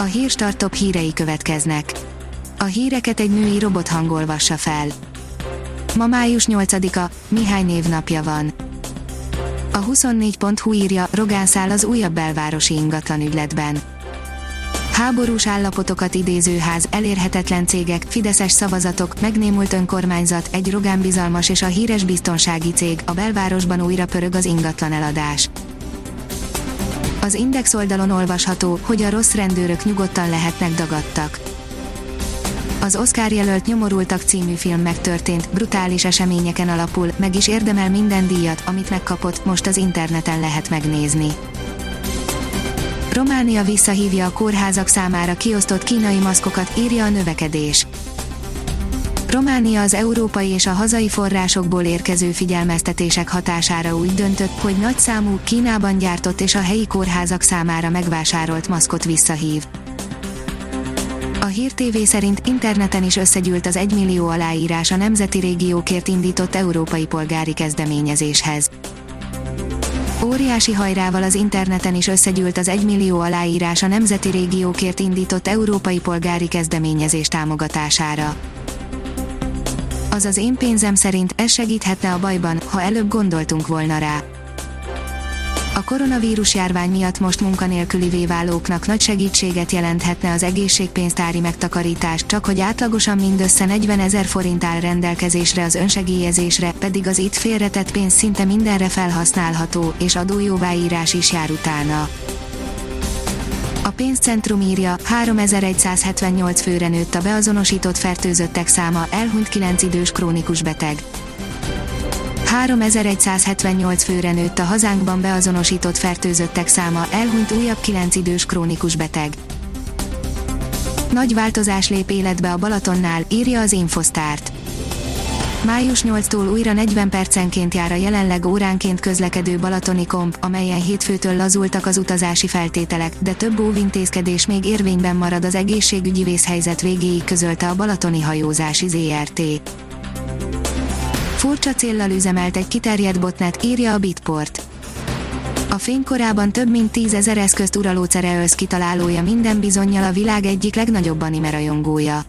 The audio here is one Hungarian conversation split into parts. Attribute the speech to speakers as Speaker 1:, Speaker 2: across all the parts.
Speaker 1: A hírstart top hírei következnek. A híreket egy női robot hangolvassa fel. Ma május 8-a, Mihály névnapja van. A 24.hu írja, Rogán száll az újabb belvárosi ingatlan ügyletben. Háborús állapotokat idéző ház, elérhetetlen cégek, fideszes szavazatok, megnémult önkormányzat, egy Rogán bizalmas és a híres biztonsági cég, a belvárosban újra pörög az ingatlan eladás. Az Index oldalon olvasható, hogy a rossz rendőrök nyugodtan lehetnek dagadtak. Az Oscar jelölt Nyomorultak című film megtörtént, brutális eseményeken alapul, meg is érdemel minden díjat, amit megkapott, most az interneten lehet megnézni. Románia visszahívja a kórházak számára kiosztott kínai maszkokat, írja a növekedés. Románia az európai és a hazai forrásokból érkező figyelmeztetések hatására úgy döntött, hogy nagy számú Kínában gyártott és a helyi kórházak számára megvásárolt maszkot visszahív. A Hír TV szerint interneten is összegyűlt az 1 millió aláírás a Nemzeti Régiókért indított európai polgári kezdeményezéshez. Óriási hajrával az interneten is összegyűlt az 1 millió aláírás a Nemzeti Régiókért indított európai polgári kezdeményezés támogatására. Az az én pénzem szerint ez segíthetne a bajban, ha előbb gondoltunk volna rá. A koronavírus járvány miatt most munkanélkülivé válóknak nagy segítséget jelenthetne az egészségpénztári megtakarítás, csak hogy átlagosan mindössze 40 ezer forint áll rendelkezésre az önsegélyezésre, pedig az itt félretett pénz szinte mindenre felhasználható, és adójóváírás is jár utána. A pénzcentrum írja, 3178 főre nőtt a beazonosított fertőzöttek száma, elhunyt 9 idős krónikus beteg. 3178 főre nőtt a hazánkban beazonosított fertőzöttek száma, elhunyt újabb 9 idős krónikus beteg. Nagy változás lép életbe a Balatonnál, írja az Infosztárt. Május 8-tól újra 40 percenként jár a jelenleg óránként közlekedő Balatoni komp, amelyen hétfőtől lazultak az utazási feltételek, de több óvintézkedés még érvényben marad az egészségügyi vészhelyzet végéig közölte a Balatoni hajózási ZRT. Furcsa céllal üzemelt egy kiterjedt botnet, írja a Bitport. A fénykorában több mint tízezer eszközt uraló Cereölsz kitalálója minden bizonyal a világ egyik legnagyobb anime rajongója.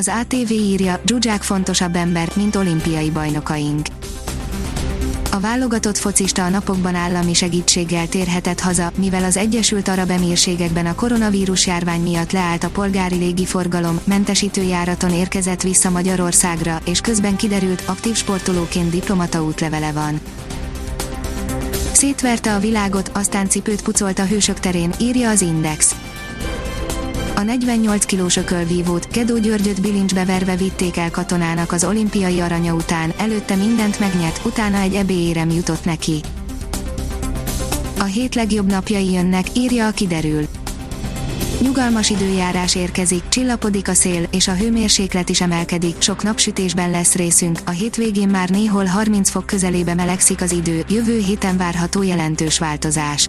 Speaker 1: Az ATV írja, Zsuzsák fontosabb ember, mint olimpiai bajnokaink. A válogatott focista a napokban állami segítséggel térhetett haza, mivel az Egyesült Arab Emírségekben a koronavírus járvány miatt leállt a polgári légiforgalom, mentesítőjáraton érkezett vissza Magyarországra, és közben kiderült, aktív sportolóként diplomata útlevele van. Szétverte a világot, aztán cipőt pucolt a hősök terén, írja az Index. A 48 kilós ökölvívót Gedó Györgyöt bilincsbe verve vitték el katonának az olimpiai aranya után, előtte mindent megnyert, utána egy ebéérem jutott neki. A hét legjobb napjai jönnek, írja a kiderül. Nyugalmas időjárás érkezik, csillapodik a szél, és a hőmérséklet is emelkedik, sok napsütésben lesz részünk, a hétvégén már néhol 30 fok közelébe melegszik az idő, jövő héten várható jelentős változás.